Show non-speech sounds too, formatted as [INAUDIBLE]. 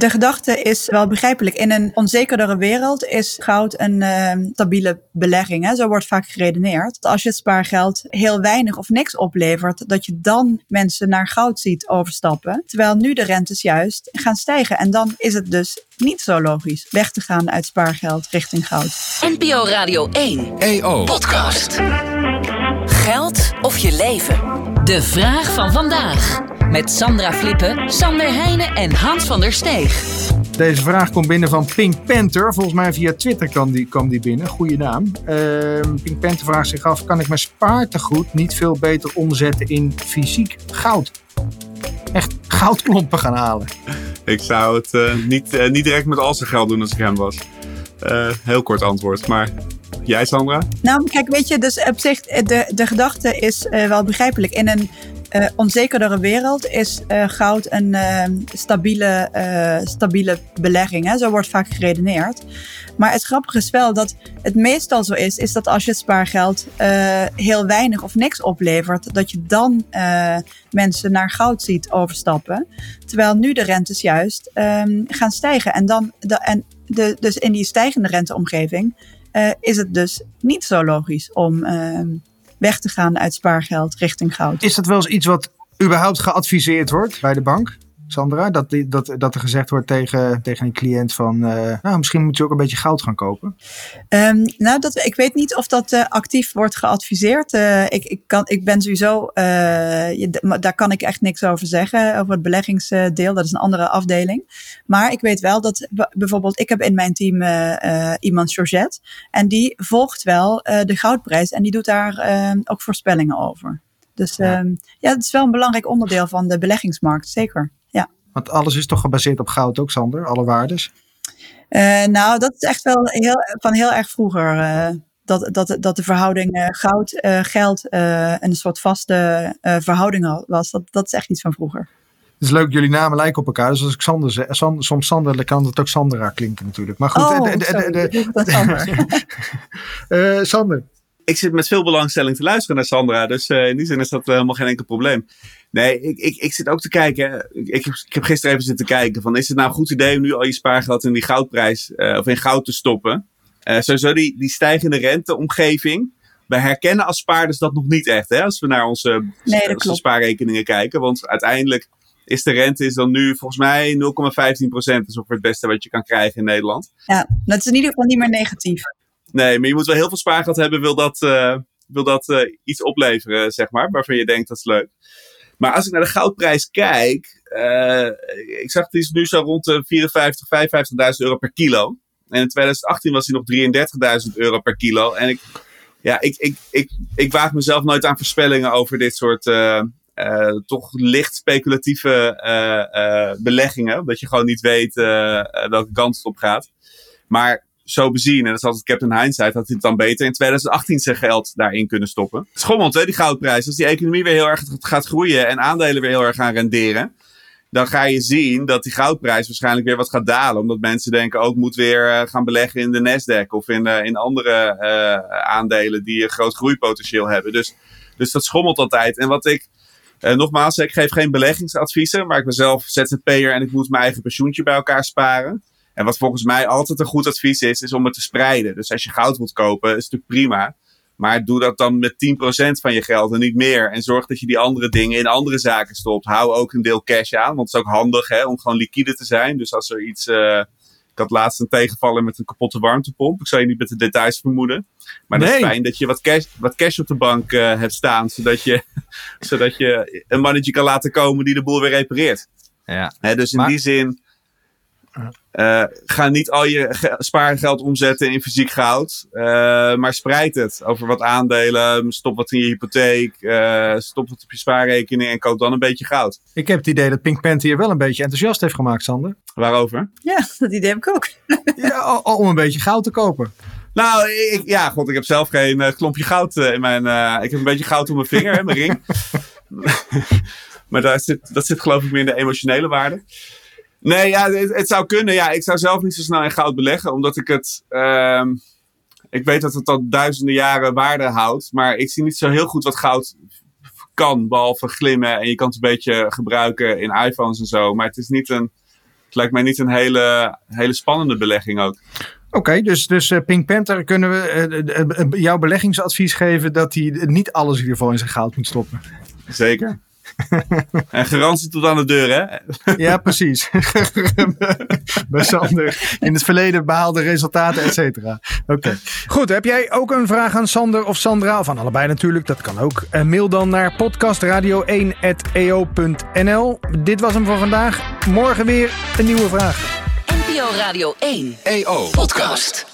De gedachte is wel begrijpelijk. In een onzekerdere wereld is goud een uh, stabiele belegging. Hè? Zo wordt vaak geredeneerd. Als je het spaargeld heel weinig of niks oplevert, dat je dan mensen naar goud ziet overstappen. Terwijl nu de rentes juist gaan stijgen. En dan is het dus niet zo logisch weg te gaan uit spaargeld richting goud. NPO Radio 1 EO. podcast. Geld of je leven? De vraag van vandaag. Met Sandra Flippen, Sander Heijnen en Hans van der Steeg. Deze vraag komt binnen van Pink Panther. Volgens mij via Twitter kwam die, kwam die binnen. Goeie naam. Ehm, Pink Panther vraagt zich af: kan ik mijn spaartegoed niet veel beter omzetten in fysiek goud? Echt goudklompen gaan halen. Ik zou het eh, niet, eh, niet direct met al zijn geld doen als ik hem was. Eh, heel kort antwoord, maar jij Sandra? Nou, kijk, weet je, dus op zich, de, de gedachte is wel begrijpelijk. In een uh, onzekerdere wereld is goud een uh, stabiele, stabiele belegging. Hè? Zo wordt vaak geredeneerd. Maar het grappige is wel dat het meestal zo is, is dat als je spaargeld heel weinig of niks oplevert, dat je dan mensen naar goud ziet overstappen. Terwijl nu de rentes juist um, gaan stijgen. En, dan de, en de, dus in die stijgende renteomgeving is het dus niet zo logisch om ehm, weg te gaan uit spaargeld richting goud. Is dat wel eens iets wat überhaupt geadviseerd wordt bij de bank? Sandra, dat, dat, dat er gezegd wordt tegen, tegen een cliënt van, uh, nou, misschien moet je ook een beetje goud gaan kopen? Um, nou, dat, ik weet niet of dat uh, actief wordt geadviseerd. Uh, ik, ik, kan, ik ben sowieso, je, daar kan ik echt niks over zeggen, over het beleggingsdeel. Dat is een andere afdeling. Maar ik weet wel dat bijvoorbeeld, ik heb in mijn team iemand, Georgette, en die volgt wel de goudprijs en die doet daar ehm, ook voorspellingen over. Dus ja. Um, ja, het is wel een belangrijk onderdeel van de beleggingsmarkt, zeker. Want alles is toch gebaseerd op goud ook, Sander? Alle waardes? Uh, nou, dat is echt wel heel, van heel erg vroeger. Uh, dat, dat, dat de verhouding uh, goud, geld een soort vaste verhouding was. Dat, dat is echt iets van vroeger. Het is leuk, jullie namen lijken op elkaar. Dus als ik Sander zeg, soms Sander, dan kan het ook Sandra klinken natuurlijk. Maar goed. Oh, de, de, de, Sander. [LAUGHS] Sander. Ik zit met veel belangstelling te luisteren naar Sandra. Dus in die zin is dat helemaal geen enkel probleem. Nee, ik, ik, ik zit ook te kijken. Ik heb, ik heb gisteren even zitten kijken. Van, is het nou een goed idee om nu al je spaargeld in die goudprijs uh, of in goud te stoppen? Uh, sowieso die, die stijgende renteomgeving. We herkennen als spaarders dat nog niet echt. Hè, als we naar onze, nee, onze spaarrekeningen kijken. Want uiteindelijk is de rente is dan nu volgens mij 0,15 procent. Dat is ongeveer het beste wat je kan krijgen in Nederland. Ja, dat is in ieder geval niet meer negatief. Nee, maar je moet wel heel veel spaargeld hebben. Wil dat, uh, wil dat iets opleveren, zeg maar. Waarvan je denkt dat is leuk. Maar als ik naar de goudprijs kijk, uh, ik zag die is nu zo rond de 54, 55.000 euro per kilo. En in 2018 was hij nog 33.000 euro per kilo. En ik, ja, ik, ik, ik, ik waag mezelf nooit aan voorspellingen over dit soort toch licht speculatieve beleggingen. Dat je gewoon niet weet welke kant het op gaat. Maar zo bezien, en dat is altijd Captain Hindsight, had hij het dan beter in 2018 zijn geld daarin kunnen stoppen. Schommelt, hè, die goudprijs. Als die economie weer heel erg gaat groeien en aandelen weer heel erg gaan renderen, dan ga je zien dat die goudprijs waarschijnlijk weer wat gaat dalen. Omdat mensen denken, ook moet weer uh, gaan beleggen in de Nasdaq of in, uh, in andere uh, aandelen die een groot groeipotentieel hebben. Dus, dus dat schommelt altijd. En wat ik, nogmaals, ik geef geen beleggingsadviezen, maar ik ben zelf ZZP'er en ik moet mijn eigen pensioentje bij elkaar sparen. En wat volgens mij altijd een goed advies is, is om het te spreiden. Dus als je goud wilt kopen, is het natuurlijk prima. Maar doe dat dan met 10% van je geld en niet meer. En zorg dat je die andere dingen in andere zaken stopt. Hou ook een deel cash aan, want het is ook handig hè, om gewoon liquide te zijn. Dus als er iets. Uh, ik had laatst een tegenvallen met een kapotte warmtepomp. Ik zou je niet met de details vermoeden. Maar nee. dat is fijn dat je wat cash, wat cash op de bank uh, hebt staan. Zodat je, [LAUGHS] zodat je een mannetje kan laten komen die de boel weer repareert. Ja. Hè, dus in maar... die zin uh, ga niet al je spaargeld omzetten in fysiek goud, uh, maar spreid het over wat aandelen. Stop wat in je hypotheek, uh, stop wat op je spaarrekening en koop dan een beetje goud. Ik heb het idee dat Pink Panther je wel een beetje enthousiast heeft gemaakt, Sander. Waarover? Ja, dat idee heb ik ook. [LAUGHS] ja, om een beetje goud te kopen. Nou, ik, ja, god, ik heb zelf geen klompje goud in mijn. ik heb een beetje goud op mijn vinger, hè, mijn ring. [LAUGHS] maar daar zit, dat zit geloof ik meer in de emotionele waarde. Nee, ja, het, het, zou kunnen. Ja, ik zou zelf niet zo snel in goud beleggen, omdat ik het. Uh, ik weet dat het al duizenden jaren waarde houdt, maar ik zie niet zo heel goed wat goud kan, behalve glimmen. En je kan het een beetje gebruiken in iPhones en zo. Maar het is niet een. Het lijkt mij niet een hele, hele spannende belegging ook. Oké, dus, dus uh, Pink Panther kunnen we uh, jouw beleggingsadvies geven dat hij niet alles in ieder geval in zijn goud moet stoppen. Zeker. [LAUGHS] en garantie tot aan de deur, hè? ja, precies. [LAUGHS] Bij Sander. In het verleden behaalde resultaten, et cetera. Oké. Goed, heb jij ook een vraag aan Sander of Sandra? Of aan allebei natuurlijk, dat kan ook. Uh, mail dan naar podcastradio1.eo.nl. Dit was hem voor vandaag. Morgen weer een nieuwe vraag. NPO Radio 1 EO Podcast.